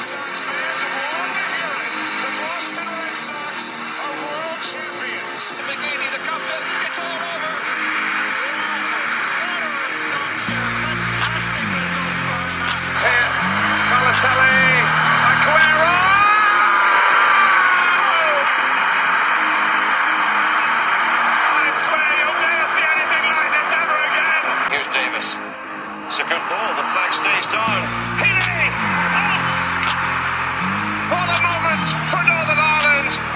Sox fans have long been the Boston Red Sox are world champions. McGeady, the captain, it's all over.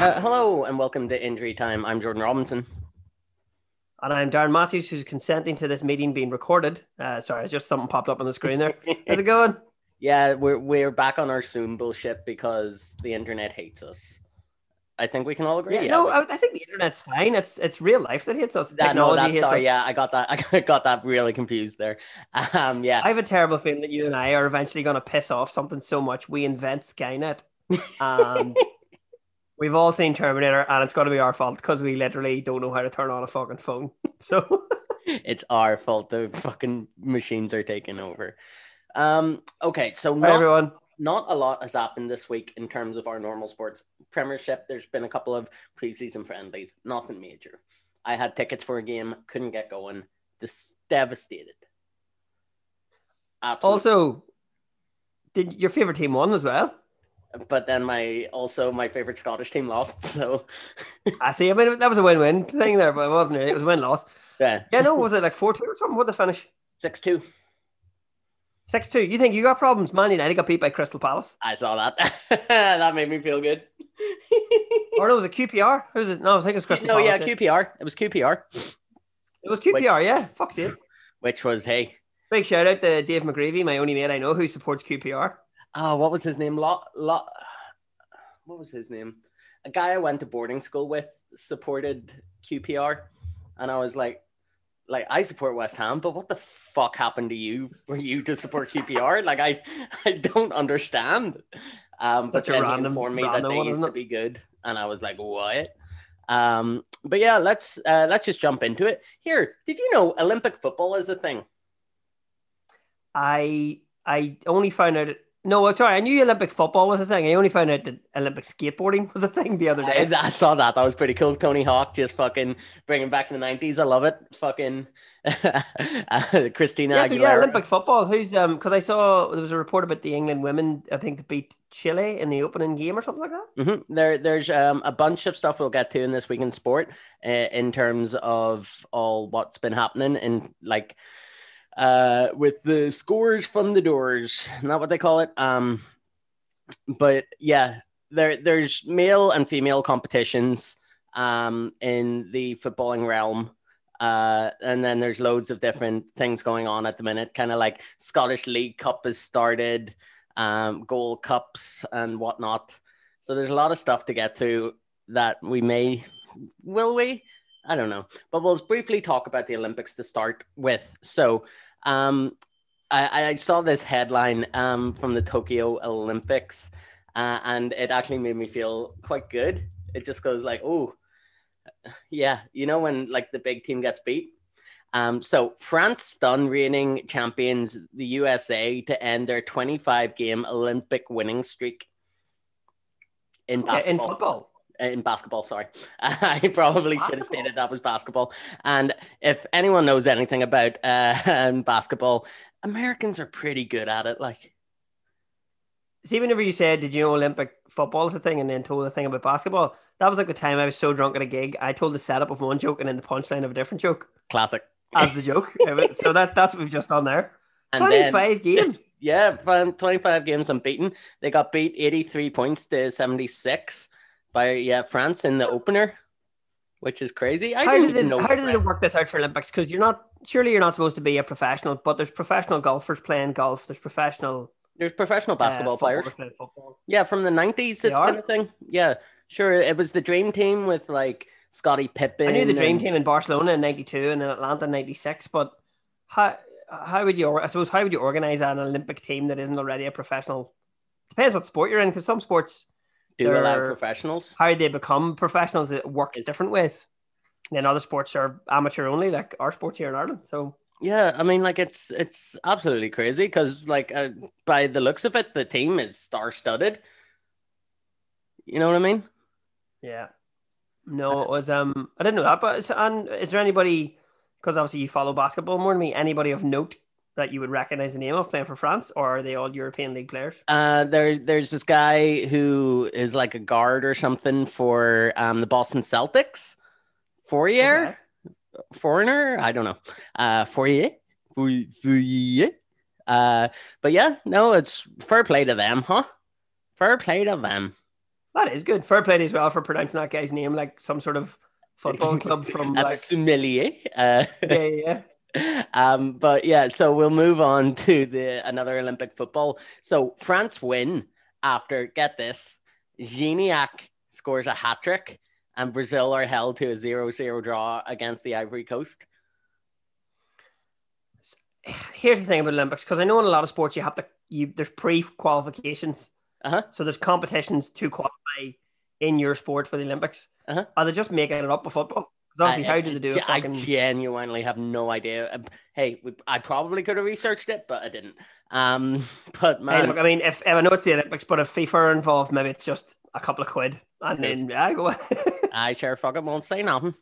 Uh, hello and welcome to Injury Time. I'm Jordan Robinson. And I'm Darren Matthews, who's consenting to this meeting being recorded. Uh, sorry, just something popped up on the screen there. How's it going? Yeah, we're we're back on our Zoom bullshit because the internet hates us. I think we can all agree. Yeah, Yeah, no, I, I think the internet's fine. It's it's real life that hits us. that, no, Technology that's hits sorry. us. Yeah, I got that. I got that really confused there. Um, yeah, I have a terrible feeling that you and I are eventually going to piss off something so much we invent Skynet. And we've all seen Terminator, and it's going to be our fault because we literally don't know how to turn on a fucking phone. So it's our fault. The fucking machines are taking over. Um, okay, so Hi, not, everyone. not a lot has happened this week in terms of our normal sports premiership. There's been a couple of preseason friendlies, nothing major. I had tickets for a game, couldn't get going, just devastated. Absolutely. Also, did your favorite team won as well? But then my also my favorite Scottish team lost. So I see. I mean, that was a win-win thing there, but it wasn't. Really. It was a win-loss. yeah, Yeah, no, was it like four-two or something? What the finish? six two. Six-two. You think you got problems? Man United got beat by Crystal Palace. I saw that. that made me feel good. Or no, was it QPR? Who was it? No, I think it was Crystal no, yeah, Palace. QPR. It was QPR, It was QPR. Yeah, fuck's it. which was hey, Big shout out to Dave McGreevy, my only mate I know who supports QPR. Oh, what was his name? Lot, lot. What was his name? A guy I went to boarding school with supported QPR, and I was like, like I support West Ham, but what the fuck happened to you for you to support QPR? like I, I don't understand. Um, but Such a then he informed me that they one, used to be good, and I was like, what? Um, but yeah, let's uh, let's just jump into it. Here, did you know Olympic football is a thing? I I only found out. No, sorry, I knew Olympic football was a thing. I only found out that Olympic skateboarding was a thing the other day. I, I saw that. That was pretty cool. Tony Hawk just fucking bringing back the nineties. I love it. Fucking uh, Christina yeah, Aguilera. so yeah, Olympic football. Who's um? Because I saw there was a report about the England women. I think that beat Chile in the opening game or something like that. hmm There, there's um, a bunch of stuff we'll get to in this week in sport, uh, in terms of all what's been happening and like, uh, with the scores from the doors, not what they call it. Um, but yeah, there, there's male and female competitions, um, in the footballing realm. Uh, and then there's loads of different things going on at the minute, kind of like Scottish League Cup has started, um, goal Cups and whatnot. So there's a lot of stuff to get through that we may, will we? I don't know. But we'll briefly talk about the Olympics to start with. So um, I, I saw this headline um, from the Tokyo Olympics, uh, and it actually made me feel quite good. It just goes like, oh, yeah, you know when like the big team gets beat. Um, so France stun reigning champions the USA to end their 25 game Olympic winning streak in Okay, in football. Uh, in basketball, sorry. I probably should have stated that was basketball. And if anyone knows anything about uh, um, basketball, Americans are pretty good at it. Like, See, whenever you said, "Did you know Olympic football is a thing?" and then told the thing about basketball, that was like the time I was so drunk at a gig. I told the setup of one joke and then the punchline of a different joke classic. as the joke. so that that's what we've just done there. And then- Twenty-five games. Yeah, 25 games unbeaten. They got beat 83 points to 76 by yeah France in the opener, which is crazy. I how didn't it, know. how did they work this out for Olympics? Because you're not surely you're not supposed to be a professional, but there's professional golfers playing golf. There's professional There's professional uh, basketball players. football. Yeah, from the 90s, it's are? been a thing. Yeah, sure. It was the dream team with like Scottie Pippen. I knew the dream and- team in Barcelona in '92 and in Atlanta in '96, but how how would you? I suppose how would you organize an Olympic team that isn't already a professional? Depends what sport you're in, because some sports do allow they're- professionals. how they become professionals it works It's- different ways. And then other sports are amateur only, like our sports here in Ireland. So Yeah, I mean, like it's it's absolutely crazy because, like, uh, by the looks of it, the team is star-studded. You know what I mean? Yeah. No, it was um I didn't know that, but and is there anybody because obviously you follow basketball more than me, anybody of note that you would recognize the name of playing for France, or are they all European League players? Uh, there, there's this guy who is like a guard or something for um the Boston Celtics. Fournier, Okay. foreigner, I don't know. Uh, Fournier, Fournier. Uh, but yeah, no, it's fair play to them, huh? Fair play to them. That is good. Fair play as well for pronouncing that guy's name like some sort of football club from like sommelier. Uh, yeah, yeah. Um, but yeah, so we'll move on to the another Olympic football. So France win after get this, Gignac scores a hat trick, and Brazil are held to a 0-0 draw against the Ivory Coast. Here's the thing about Olympics because I know in a lot of sports you have to you there's pre qualifications. Uh-huh. So there's competitions to qualify in your sport for the Olympics. Uh-huh. Are they just making it up with football? Obviously, I- how do they do it? I Fucking, genuinely have no idea. Um, Hey, we, I probably could have researched it, but I didn't. Um, but Hey, man, look, I mean, if, if I know it's the Olympics, but if FIFA are involved, maybe it's just a couple of quid, and then yeah, go. Need I sure fucking won't say nothing.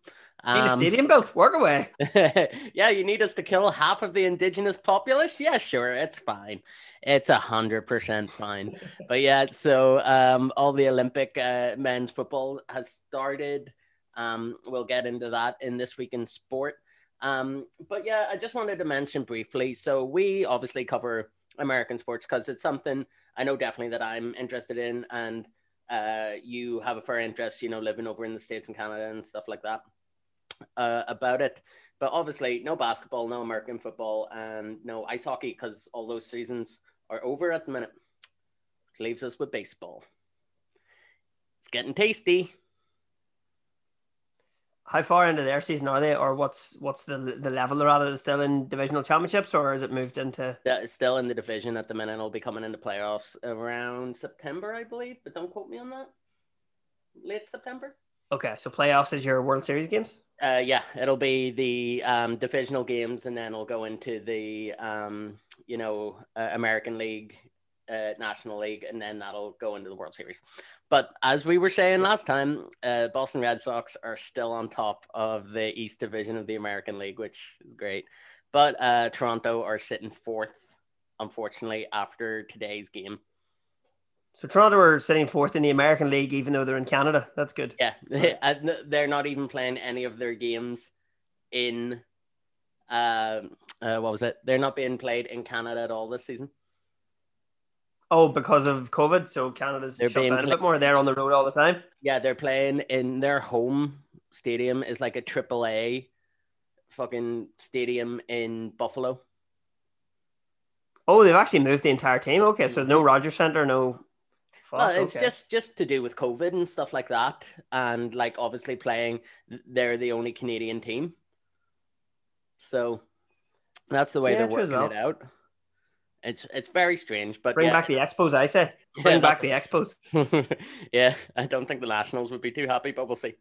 Need a Um, stadium built. Work away. yeah, you need us to kill half of the indigenous populace? Yeah, sure, it's fine. It's a hundred percent fine. But yeah, so um, all the Olympic uh, men's football has started. Um, we'll get into that in this week in sport. Um, but yeah, I just wanted to mention briefly. So we obviously cover American sports because it's something I know definitely that I'm interested in, and uh, you have a fair interest, you know, living over in the states and Canada and stuff like that uh, about it. But obviously, no basketball, no American football, and no ice hockey because all those seasons are over at the minute. Which leaves us with baseball. It's getting tasty. How far into their season are they, or what's what's the the level they're at? Is it still in divisional championships, or is it moved into? That is still in the division at the minute. It'll be coming into playoffs around September, I believe, but don't quote me on that. Late September. Okay, so playoffs is your World Series games. Uh, yeah, it'll be the um, divisional games, and then it'll go into the um, you know uh, American League, uh, National League, and then that'll go into the World Series. But as we were saying last time, uh, Boston Red Sox are still on top of the East Division of the American League, which is great. But uh, Toronto are sitting fourth, unfortunately, after today's game. So Toronto are sitting fourth in the American League, even though they're in Canada. That's good. Yeah, and they're not even playing any of their games in. Um, uh, what was it? They're not being played in Canada at all this season. Oh, because of COVID, so Canada's They're shut down a bit more. They're on the road all the time. Yeah, they're playing in their home stadium is like a triple A fucking stadium in Buffalo. Oh, they've actually moved the entire team. Okay, so no Rogers Center, no. Fuck, Well, it's okay. just just to do with COVID and stuff like that, and like obviously playing, they're the only Canadian team, so that's the way Yeah, they're working it out. It's it's very strange, but bring yeah. back the Expos. I say bring that's- back the Expos. yeah, I don't think the Nationals would be too happy, but we'll see.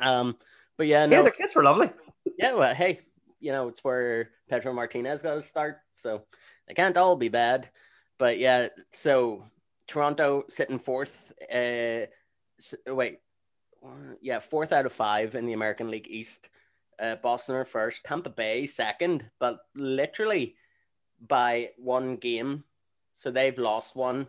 Um, but yeah, Yeah, no, the kids were lovely. yeah, well, hey, you know, it's where Pedro Martinez got to start, so they can't all be bad. But yeah, so Toronto sitting fourth. Uh, wait, yeah, fourth out of five in the American League East. Uh, Boston are first, Tampa Bay second, but literally by one game. So they've lost one,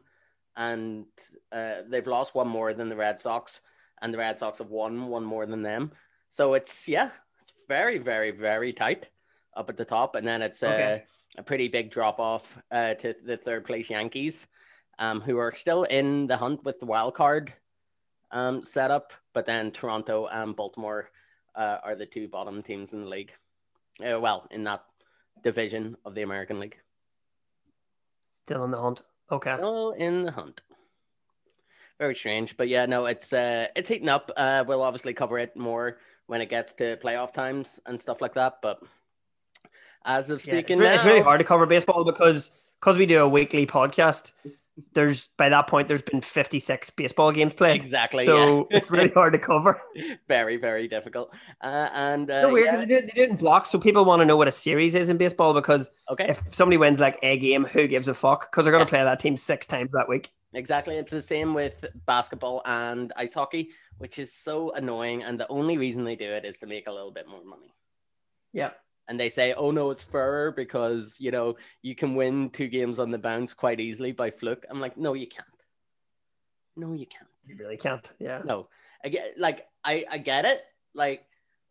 and uh, they've lost one more than the Red Sox, and the Red Sox have won one more than them. So it's yeah, it's very, very, very tight up at the top, and then it's Okay. a, a pretty big drop off uh, to the third place Yankees, um, who are still in the hunt with the wild card um, setup, but then Toronto and Baltimore uh, are the two bottom teams in the league. Uh, well, in that division of the American League, Still in the hunt. Okay. still in the hunt. Very strange, but yeah, no, it's uh, it's heating up. Uh, we'll obviously cover it more when it gets to playoff times and stuff like that. But as of Yeah, it's, speaking re- now, it's really hard to cover baseball because because we do a weekly podcast. There's by that point there's been 56 baseball games played. Exactly, So yeah. it's really hard to cover. very very difficult. Uh, and uh, So weird yeah, they, do, they do it in blocks, so people want to know what a series is in baseball because okay, if somebody wins like a game, who gives a fuck? Because they're going Yeah. to play that team six times that week. exactly. It's the same with basketball and ice hockey, which is so annoying. And the only reason they do it is to make a little bit more money. Yeah. And they say, "Oh no, it's fair because you know you can win two games on the bounce quite easily by fluke." I'm like, "No, you can't. No, you can't. You really can't. Yeah. No, I get like I I get it. Like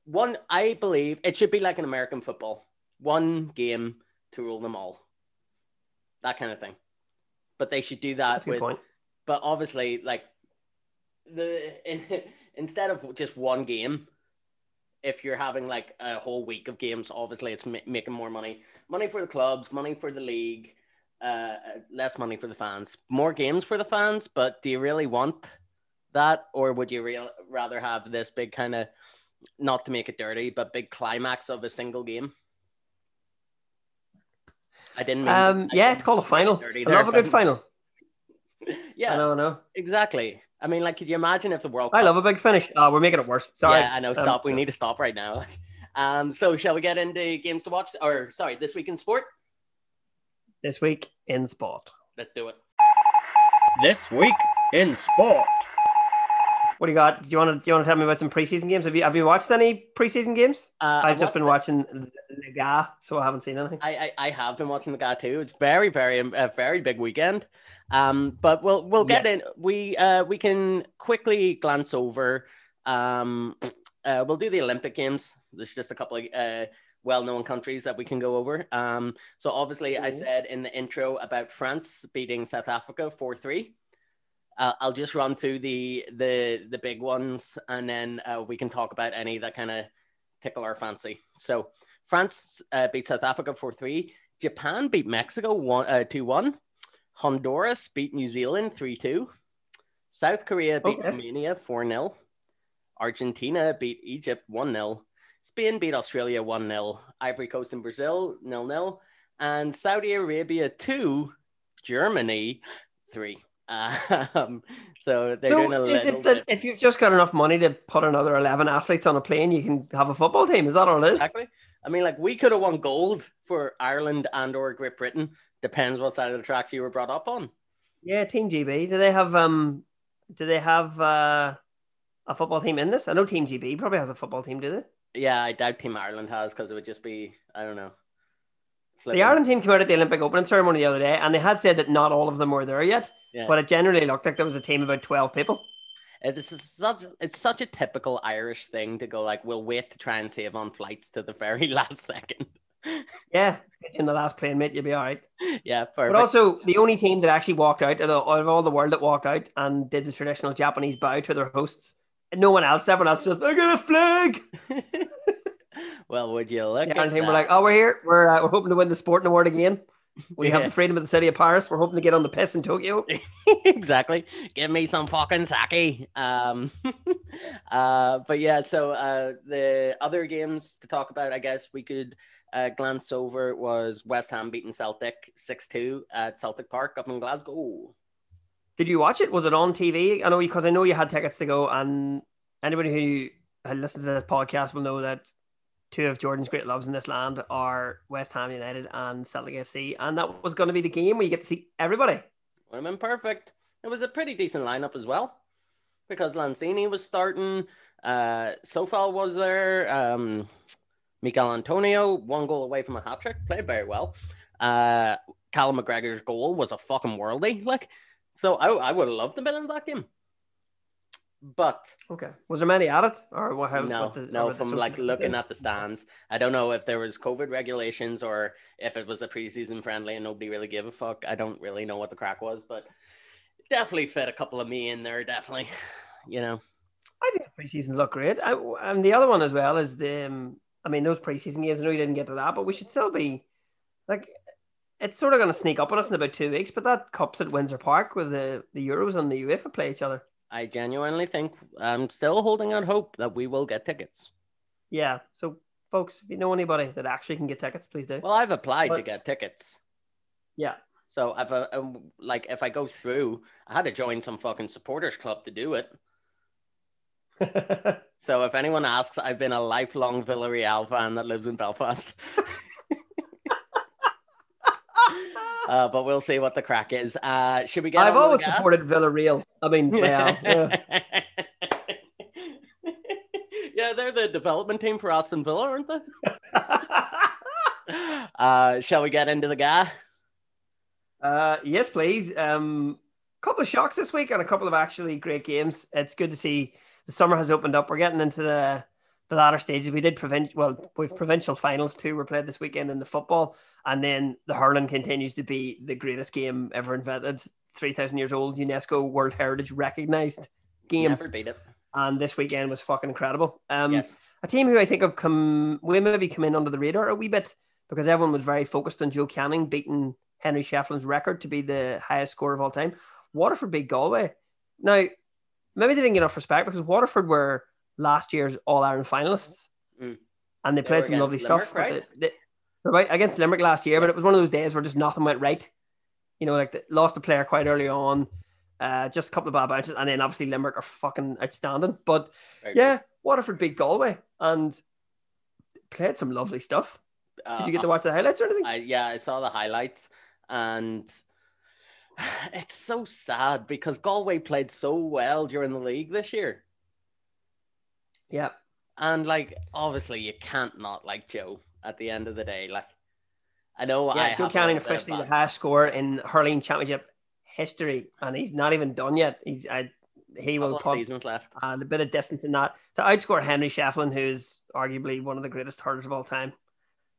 one, I believe it should be like an American football, one game to rule them all, that kind of thing. But they should do that That's a good with point. but obviously like the instead of just one game if you're having like a whole week of games obviously it's ma- making more money money for the clubs money for the league uh less money for the fans more games for the fans but do you really want that or would you real rather have this big kind of not to make it dirty but big climax of a single game i didn't mean Um, I yeah, didn't it's called a final. I love a good final. yeah I know, I know. Exactly. I mean, like, could you imagine if the World I Cup? love a big finish. Oh, we're making it worse. Sorry. Yeah, I know. Um, Stop. we need to stop right now. Um, so shall we get into games to watch? Or sorry, this week in sport. This week in sport. Let's do it. This week in sport. What do you got? Do you want to do you want to tell me about some preseason games? Have you have you watched any preseason games? Uh, I've just been watched watching Liga, so I haven't seen anything. I, I I have been watching the guy too. It's very very a very big weekend. Um, but we'll we'll get in. We uh we can quickly glance over. Um, uh, we'll do the Olympic Games. There's just a couple of uh well-known countries that we can go over. Um, so obviously I said in the intro about France beating South Africa four three. Uh, I'll just run through the the the big ones, and then uh, we can talk about any that kind of tickle our fancy. So France uh, beat South Africa four three. Japan beat Mexico one uh, one. Honduras beat New Zealand three two. South Korea beat Okay. Romania four 0 Argentina beat Egypt one 0 Spain beat Australia one 0 Ivory Coast and Brazil nil nil, and Saudi Arabia two. Germany three. Um, so they're doing a So is little it that if you've just got enough money to put another eleven athletes on a plane, you can have a football team? Is that all it is? Exactly. I mean, like we could have won gold for Ireland and or Great Britain. Depends what side of the tracks you were brought up on. Yeah, Team GB. Do they have um? Do they have uh, a football team in this? I know Team GB probably has a football team. Do they? Yeah, I doubt Team Ireland has because it would just be I don't know. The Ireland team came out at the Olympic opening ceremony the other day, and they had said that not all of them were there yet, Yeah. but it generally looked like there was a team of about twelve people. Uh, This is such it's such a typical Irish thing to go like we'll wait to try and save on flights to the very last second. Yeah, in the last plane, mate, you'll be all right. yeah, But also, the only team that actually walked out out of, all the world that walked out and did the traditional Japanese bow to their hosts. And no one else, everyone else just, I got a flag. well, would you look Ireland team were like, oh, we're here. We're, uh, we're hoping to win the sporting award again. We have the freedom of the city of Paris. We're hoping to get on the piss in Tokyo. exactly. Give me some fucking sake. Um, uh, but yeah, so uh, the other games to talk about, I guess we could uh, glance over was West Ham beating Celtic 6 2 at Celtic Park up in Glasgow. Did you watch it? Was it on TV? I know because I know you had tickets to go, and anybody who listens to this podcast will know that two of Jordan's great loves in this land are West Ham United and Celtic FC, and that was going to be the game where you get to see everybody. Perfect. It was a pretty decent lineup as well because Lanzini was starting. Uh, Sofal was there. Um, Michail Antonio, one goal away from a hat trick, played very well. Uh, Callum McGregor's goal was a fucking worldie. Like, so I, I would have loved to been in that game. But Okay. Was there many at it, or what? How, no, what the, no, from like looking at the stands, I don't know if there was COVID regulations or if it was a preseason friendly and nobody really gave a fuck. I don't really know what the crack was, but definitely fit a couple of me in there. Definitely, you know. I think the preseasons look great. I, and the other one as well is the. Um, I mean, those preseason games. I know you didn't get to that, but we should still be like. It's sort of going to sneak up on us in about two weeks, but that cups at Windsor Park with the the Euros and the UEFA play each other. I genuinely think I'm still holding out hope that we will get tickets. Yeah. So, folks, if you know anybody that actually can get tickets, please do. Well, I've applied to get tickets. yeah. So if I, um, like if I go through, I had to join some fucking supporters club to do it. So if anyone asks, I've been a lifelong Villarreal fan that lives in Belfast. uh, but we'll see what the crack is. Uh, should we get? I've on to the always supported Villarreal. I mean, yeah, yeah. yeah, they're the development team for Aston Villa, aren't they? uh, shall we get into the guy? Uh, yes, please. Um, a couple of shocks this week and a couple of actually great games. It's good to see the summer has opened up. We're getting into the the latter stages. We did provincial, well, we've provincial finals too. Were played this weekend in the football, and then the hurling continues to be the greatest game ever invented. Three thousand years old, UNESCO World Heritage recognized game, Never beat it. and this weekend was fucking incredible. Um, yes. a team who I think have come, we maybe come in under the radar a wee bit because everyone was very focused on Joe Canning beating Henry Shefflin's record to be the highest score of all time. Waterford beat Galway. Now, maybe they didn't get enough respect because Waterford were last year's All Ireland finalists Mm. and they They played some lovely Limerick, stuff. right? they- they- right against Limerick last year, but it was one of those days where just nothing went right. You know, like they lost a player quite early on, uh, just a couple of bad bounces, and then obviously Limerick are fucking outstanding. But yeah, Waterford beat Galway and played some lovely stuff. Uh, Did you get to watch the highlights or anything? I yeah, I saw the highlights, and it's so sad because Galway played so well during the league this year, yeah, and like obviously you can't not like Joe at the end of the day. Like I know I yeah. have Joe Canning officially the highest scorer in hurling championship history, and he's not even done yet. He's I, he will put seasons left. uh, a bit of distance in that to outscore Henry Shefflin, who's arguably one of the greatest hurlers of all time.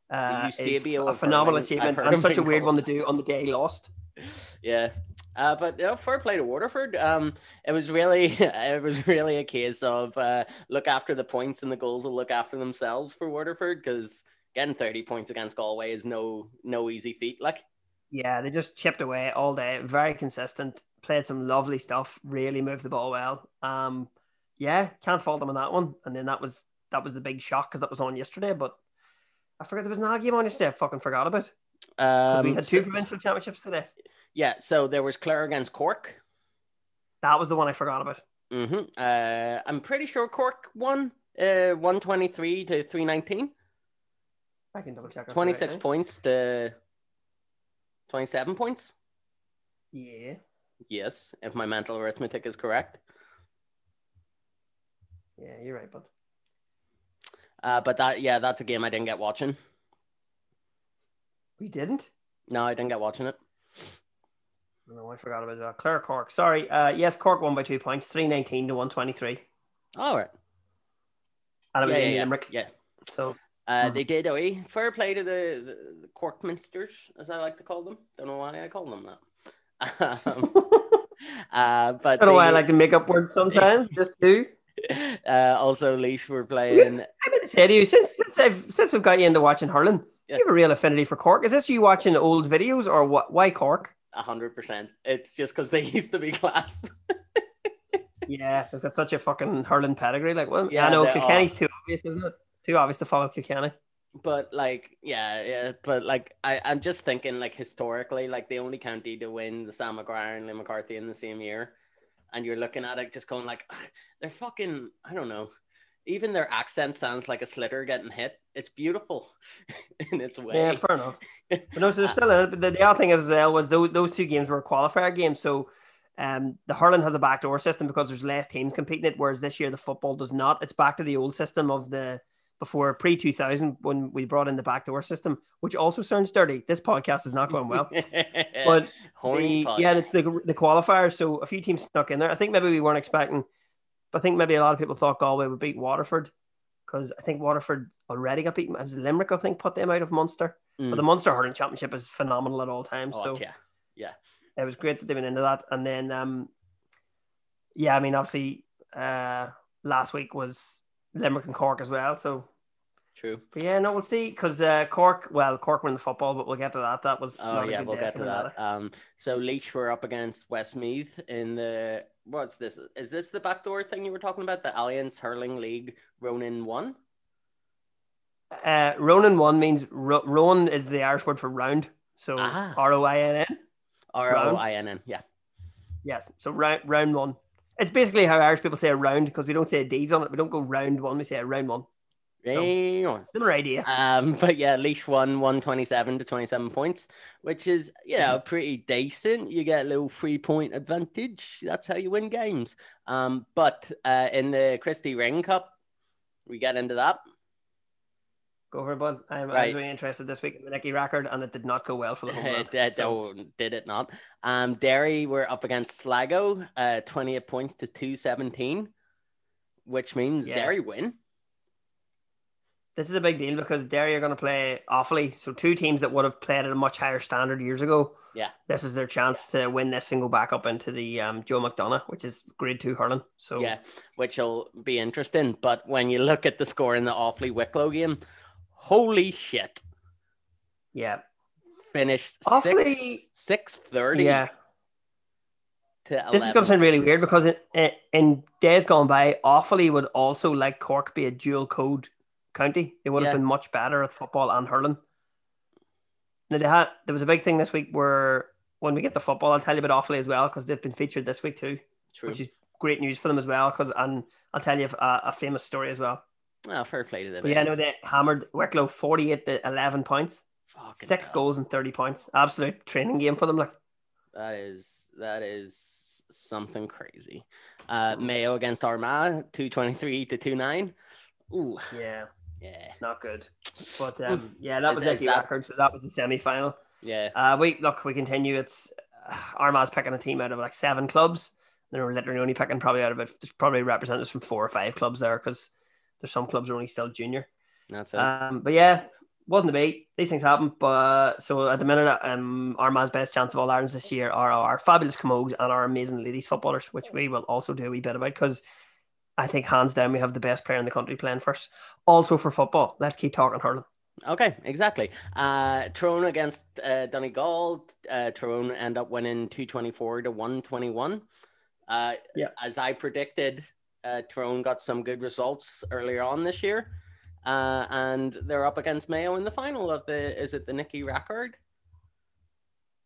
Uh, is a phenomenal hurling, achievement and such a weird one to do on the day he lost. Yeah. Uh, but you know, fair play to Waterford. Um, it was really, it was really a case of uh, look after the points and the goals will look after themselves for Waterford because getting thirty points against Galway is no no easy feat. Like, Yeah, they just chipped away all day. Very consistent. Played some lovely stuff. Really moved the ball well. Um, yeah, can't fault them on that one. And then that was that was the big shock because that was on yesterday. But I forgot there was another game on yesterday. I fucking forgot about. Um, we had two so- provincial championships today. yeah. So there was Clare against Cork. That was the one I forgot about. hmm Uh, I'm pretty sure Cork won. Uh, one twenty three to three nineteen. I can double check. after Twenty right six now. points to twenty seven points. Yeah. Yes, if my mental arithmetic is correct. Yeah, you're right, bud. Uh, but that yeah, that's a game I didn't get watching. We didn't. No, I didn't get watching it. No, I forgot about that. Clare Cork. Sorry. Uh, yes, Cork won by two points, three nineteen to one twenty three, All right. and it was yeah, in yeah. Limerick. Yeah. So Uh, Mhm. They did. Oh, fair play to the, the, the Corkminsters, as I like to call them. Don't know why I call them that. Um, uh, but I don't know why I like to make up words sometimes. Just do. uh, also, Laois were playing. I meant to say to you, since since, I've, since we've got you into watching hurling. You have a real affinity for Cork. Is this you watching old videos or what? Why Cork? A hundred percent. It's just because they used to be class. Yeah, they've got such a fucking hurling pedigree. Like, well, Yeah, I know Kilkenny's too obvious, isn't it? It's too obvious to follow Kilkenny. but like, yeah, yeah. But like, I, I'm just thinking, like historically, like the only county to win the Sam Maguire and Liam MacCarthy in the same year, and you're looking at it, just going like, they're fucking. I don't know. Even their accent sounds like a sliotar getting hit. It's beautiful in its way. Yeah, fair enough. But no, so they're still in it. But the, the other thing as well was those, those two games were qualifier games. So um, the hurling has a backdoor system because there's less teams competing it, whereas this year the football does not. It's back to the old system of the before pre 2000 when we brought in the backdoor system, which also sounds dirty. This podcast is not going well. But the, yeah, the, the, the qualifiers. So a few teams snuck in there. I think maybe we weren't expecting, but I think maybe a lot of people thought Galway would beat Waterford because I think Waterford already got beaten. It was Limerick, I think, put them out of Munster. Mm. But the Munster hurling championship is phenomenal at all times. Oh, so yeah. it was great that they went into that. And then, um, yeah, I mean, obviously, uh, last week was Limerick and Cork as well. So, True. but yeah, no, we'll see because uh, Cork, well, Cork won the football, but we'll get to that. That was Oh yeah, we'll get to that. Um, so Laois were up against Westmeath in the what's this? Is this the backdoor thing you were talking about? The Allianz Hurling League Roinn one. Uh, Roinn one means ro- Rowan is the Irish word for round. So Ah. R O I N N. R O I N N. Yeah. Yes. So round round one. It's basically how Irish people say a round because we don't say a D's on it. We don't go round one. We say a round one. Right. Similar idea. Um, but yeah, Laois won 127 to 27 points, which is, you know, pretty decent. You get a little three point advantage. That's how you win games. Um, but uh, in the Christy Ring Cup, we get into that. Go for it, bud. I'm, I Right. was really interested this week in the Nicky Rackard, and it did not go well for the homeland. It, uh, So, did it not? Um, Derry were up against Sligo, uh, 28 points to 217, which means Yeah. Derry win. This is a big deal because Derry are going to play Offaly. So two teams that would have played at a much higher standard years ago. Yeah. This is their chance to win this and go back up into the um, Joe McDonagh, which is Grade Two hurling. So Yeah, which will be interesting. But when you look at the score in the Offaly Wicklow game, holy shit. yeah, Finished Offaly- six six thirty. yeah. This is going to sound really weird because in days gone by, Offaly would also, like Cork, be a dual code county. They would have Yeah. been much better at football and hurling. Now, they had, there was a big thing this week where when we get the football, I'll tell you about Offaly as well because they've been featured this week too, True. which is great news for them as well. Because and I'll tell you a, a famous story as well. oh, fair play to them. But yeah, no, they hammered Wicklow 48 to 11 points, Fucking six hell. goals and 30 points. Absolute training game for them. Like, That is that is something crazy. Uh, Mayo against Armagh, two twenty three to two nine. Ooh, yeah, yeah, not good. But um, yeah, that Is- was Nicky that- record. So that was the semi final. yeah. Uh, we look, we continue. It's uh, Armagh's picking a team out of like seven clubs. They're literally only picking probably out of it. There's probably representatives from four or five clubs there because there's some clubs are only still junior. That's it. Um, but yeah, wasn't a beat. These things happen. But so at the minute, um, Armagh's best chance of all Irelands this year are our fabulous Camogues and our amazing ladies footballers, which we will also do a wee bit about because I think hands down we have the best player in the country playing first. Also for football, let's keep talking hurling. Okay, exactly. Uh, Tyrone against uh, Donegal. Uh, Tyrone end up winning 224 to 121. Uh, Yeah. As I predicted, uh, Tyrone got some good results earlier on this year. Uh, and they're up against Mayo in the final of the, is it the Nicky Rackard?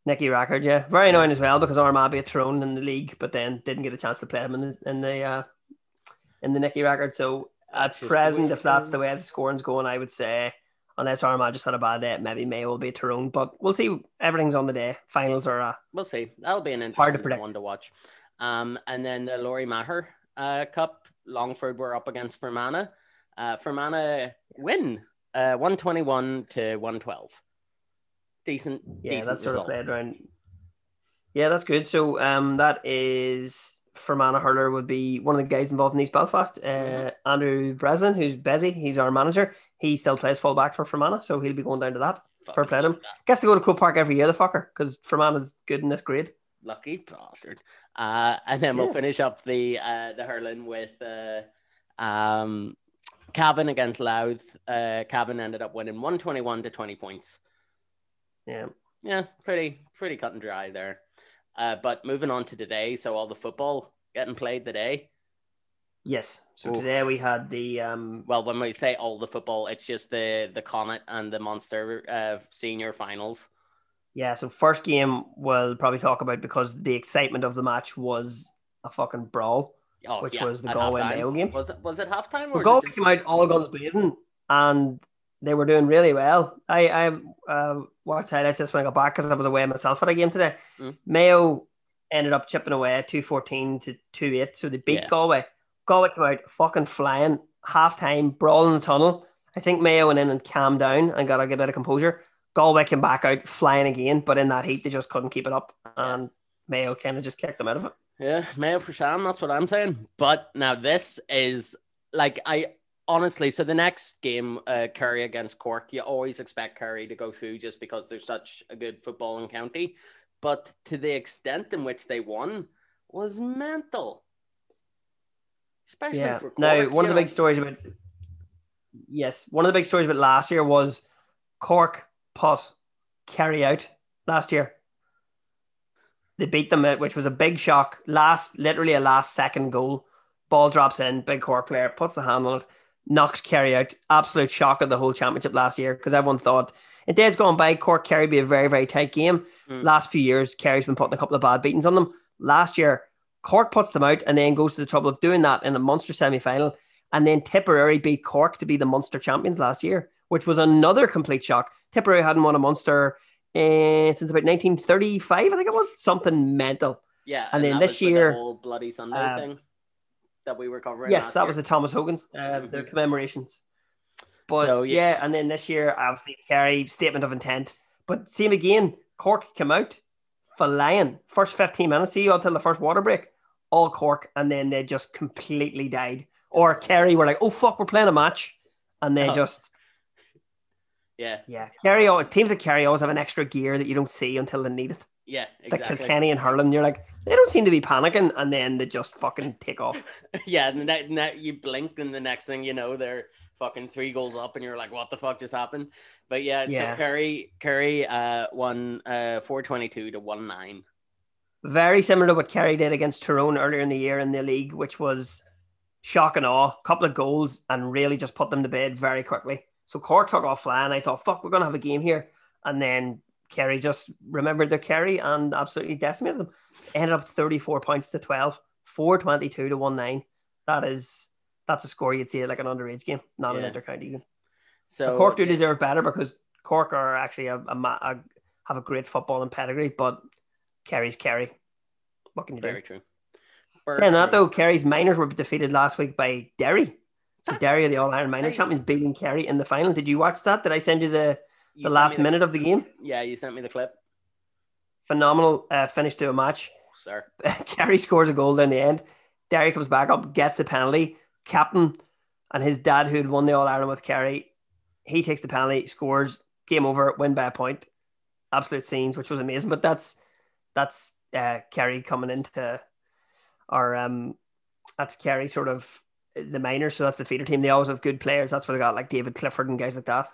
Nicky Rackard, yeah, very annoying as well because Armagh beat Tyrone in the league, but then didn't get a chance to play him in the in the uh, in the Nicky Rackard. So at That's present, if that's the way the scoring's going, I would say unless Armagh just had a bad day, maybe May will be Tyrone. But we'll see. Everything's on the day. Finals are uh, We'll see. That'll be an Hard to interesting predict. one to watch. Um, and then the Lory Meagher uh, Cup, Longford were up against Fermanagh. Uh, Fermanagh win uh, 121 to 112. Decent, yeah, decent that's sort of result. played around. Yeah, that's good. So um, that is Fermanagh hurler would be one of the guys involved in East Belfast. Uh, Andrew Breslin, who's busy, he's our manager. He still plays fullback for Fermanagh, so he'll be going down to that. fair play him. Gets to go to Croke Park every year, the fucker, because Fermanagh's good in this grade. Lucky bastard. Uh, and then we'll finish up the uh, the hurling with uh, um, Cavan against Louth. Uh, Cavan ended up winning 121 to 20 points. Yeah. Yeah, pretty pretty cut and dry there. Uh, but moving on to today, so all the football getting played today. Yes. So Ooh. today we had the um Well, when we say all the football, it's just the the Connacht and the Munster uh, senior finals. yeah, so first game we'll probably talk about because the excitement of the match was a fucking brawl. Oh, Which yeah, was the Galway. Mayo game. Was it was it halftime or Well, Galway just- came out all guns blazing and they were doing really well. I I uh, watched highlights this when I got back because I was away myself at a game today. Mm. Mayo ended up chipping away 214 to 2 8, so they beat Yeah. Galway. Galway came out fucking flying, half time, brawl in the tunnel. I think Mayo went in and calmed down and got a good bit of composure. Galway came back out flying again, but in that heat, they just couldn't keep it up. And Mayo kind of just kicked them out of it. Yeah, Mayo for Sham, that's what I'm saying. But now this is like I honestly so the next game, uh Kerry against Cork, you always expect Kerry to go through just because they're such a good footballing county. But to the extent in which they won was mental. Especially Yeah. for Cork. Now, one of the know. big stories about yes, one of the big stories about last year was Cork put Kerry out last year. They beat them, uh, which was a big shock. Last, literally a last second goal. Ball drops in, big Cork player puts the hand on it, knocks Kerry out. Absolute shock of the whole championship last year because everyone thought in days gone by, Cork Kerry be a very, very tight game. Mm. Last few years, Kerry's been putting a couple of bad beatings on them. Last year, Cork puts them out and then goes to the trouble of doing that in a Munster semi final. And then Tipperary beat Cork to be the Munster champions last year, which was another complete shock. Tipperary hadn't won a Munster uh, since about 1935, I think it was. Something mental. Yeah, And then that this year, the whole bloody Sunday um, thing that we were covering. Yes, that year. was the Thomas Hogan's, uh, their Mhm. commemorations. But So, yeah. yeah. and then this year, obviously, Kerry statement of intent. But same again, Cork came out flying. First 15 minutes, see until the first water break, all Cork, and then they just completely died. Or Kerry were like, oh fuck, we're playing a match. And they Oh. just, yeah, yeah, Kerry, teams that Kerry always have an extra gear that you don't see until they need it. Yeah, It's like exactly. Kilkenny and Hurling. You're like, they don't seem to be panicking, and then they just fucking take off. yeah, and then that, you blink, and the next thing you know, they're fucking three goals up, and you're like, "What the fuck just happened?" But yeah, Yeah. so Kerry, Kerry, uh, won uh four twenty two to one nine. Very similar to what Kerry did against Tyrone earlier in the year in the league, which was shock and awe. couple of goals and really just put them to bed very quickly. So Cork took off flying. I thought, fuck, we're going to have a game here. And then Kerry just remembered their Kerry and absolutely decimated them. Ended up 34 points to 12, 422 to 1 9. That is, that's a score you'd see at like an underage game, not an Yeah. inter-county game. So Cork do deserve better because Cork are actually a, a, a have a great football and pedigree, but Kerry's Kerry. What can you do? very true. Saying that though, Kerry's minors were defeated last week by Derry. So Derry are the All Iron Minor champions beating Kerry in the final. Did you watch that? Did I send you the, You the last minute of the game? Yeah, you sent me the clip, Phenomenal uh, finish to a match. oh, sir. Kerry scores a goal down the end. Derry comes back up, gets a penalty. Captain and his dad, who had won the All Ireland with Kerry, he takes the penalty, scores, game over, win by a point. Absolute scenes, which was amazing. But that's that's uh, Kerry coming into our um, that's Kerry sort of the minors, so that's the feeder team. They always have good players. That's where they got like David Clifford and guys like that.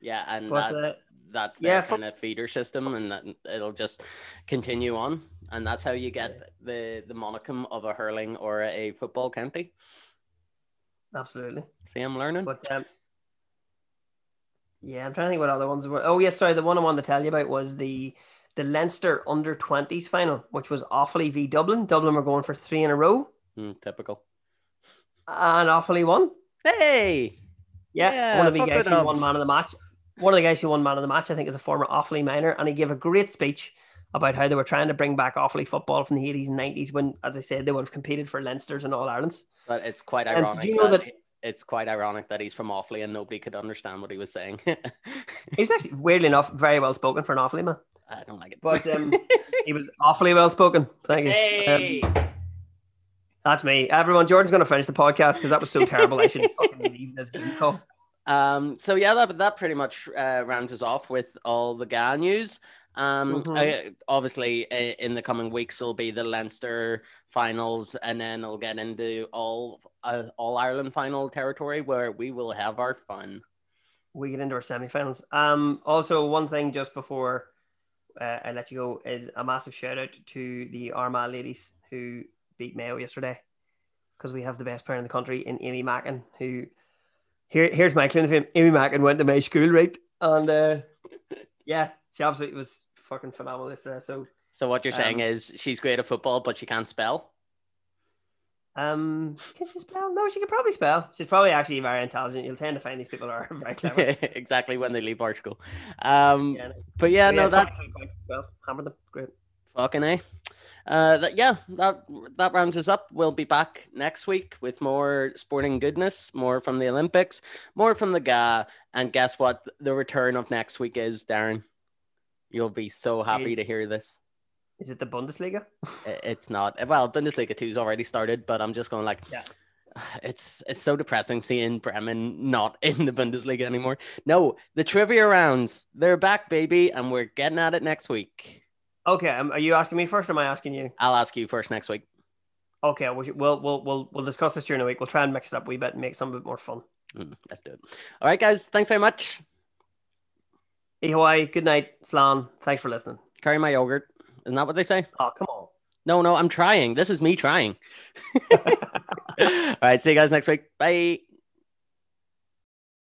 Yeah, and But that, uh, that's yeah, their for- of feeder system, and that it'll just continue on, and that's how you get the the monicum of a hurling or a football county. absolutely. See, I'm learning. But um, yeah, I'm trying to think what other ones were. Oh, yes, sorry. The one I wanted to tell you about was the the Leinster under 20s final, which was Offaly v Dublin. Dublin were going for three in a row, Hmm, typical. and Offaly won. Hey, Yeah, Yeah, one of the guys won man of the match. One of the guys who won man of the match, I think, is a former Offaly minor, and he gave a great speech about how they were trying to bring back Offaly football from the 80s and 90s when, as I said, they would have competed for Leinsters and All Irelands. but it's quite And did ironic. you know that, that- it's quite ironic that he's from Offaly and nobody could understand what he was saying. He was actually, weirdly enough, very well spoken for an Offaly man, I don't like it. but um, he was awfully well spoken. Thank you. hey, Um, That's me. Everyone, Jordan's going to finish the podcast because that was so terrible. I should have fucking leave this Zoom call. Um, so yeah, that that pretty much uh, rounds us off with all the GA news. Um, Mhm. I- obviously, in the coming weeks will be the Leinster finals, and then we'll get into all uh, all Ireland final territory where we will have our fun. We get into our semi-finals. Um, also, one thing just before uh, I let you go is a massive shout out to the Armagh ladies who beat Mayo yesterday because we have the best player in the country in Aimee Mackin. Who here here's my claim to fame. Aimee Mackin went to my school, right? And uh, yeah, she absolutely was fucking phenomenal yesterday. So So what you're saying Um, is she's great at football, but she can't spell. Um, can she spell? No, she can probably spell. She's probably actually very intelligent. You'll tend to find these people are very clever. exactly when they leave our school. Um, Yeah, but yeah, no, that 23 points to 12. Hammer them. Great. Fucking a. Uh, that, yeah, that that rounds us up. We'll be back next week with more sporting goodness, more from the Olympics, more from the GA, and guess what? The return of next week is Darren. You'll be so happy Is- to hear this. Is it the Bundesliga? It's not well. Bundesliga two's already started, but I'm just going like, Yeah. It's it's so depressing seeing Bremen not in the Bundesliga anymore. No, the trivia rounds they're back, baby, and we're getting at it next week. Okay, um, are you asking me first or am I asking you? I'll ask you first next week. Okay, we'll, we'll, we'll, we'll discuss this during the week. We'll try and mix it up a wee bit and make some of it more fun. Mm, let's do it. All right, guys. Thanks very much. Hey, Hawaii, good night. Slan, thanks for listening. Carry my yogurt. Isn't that what they say? Oh, come on. No, no, I'm trying. This is me trying. All right. See you guys next week. Bye.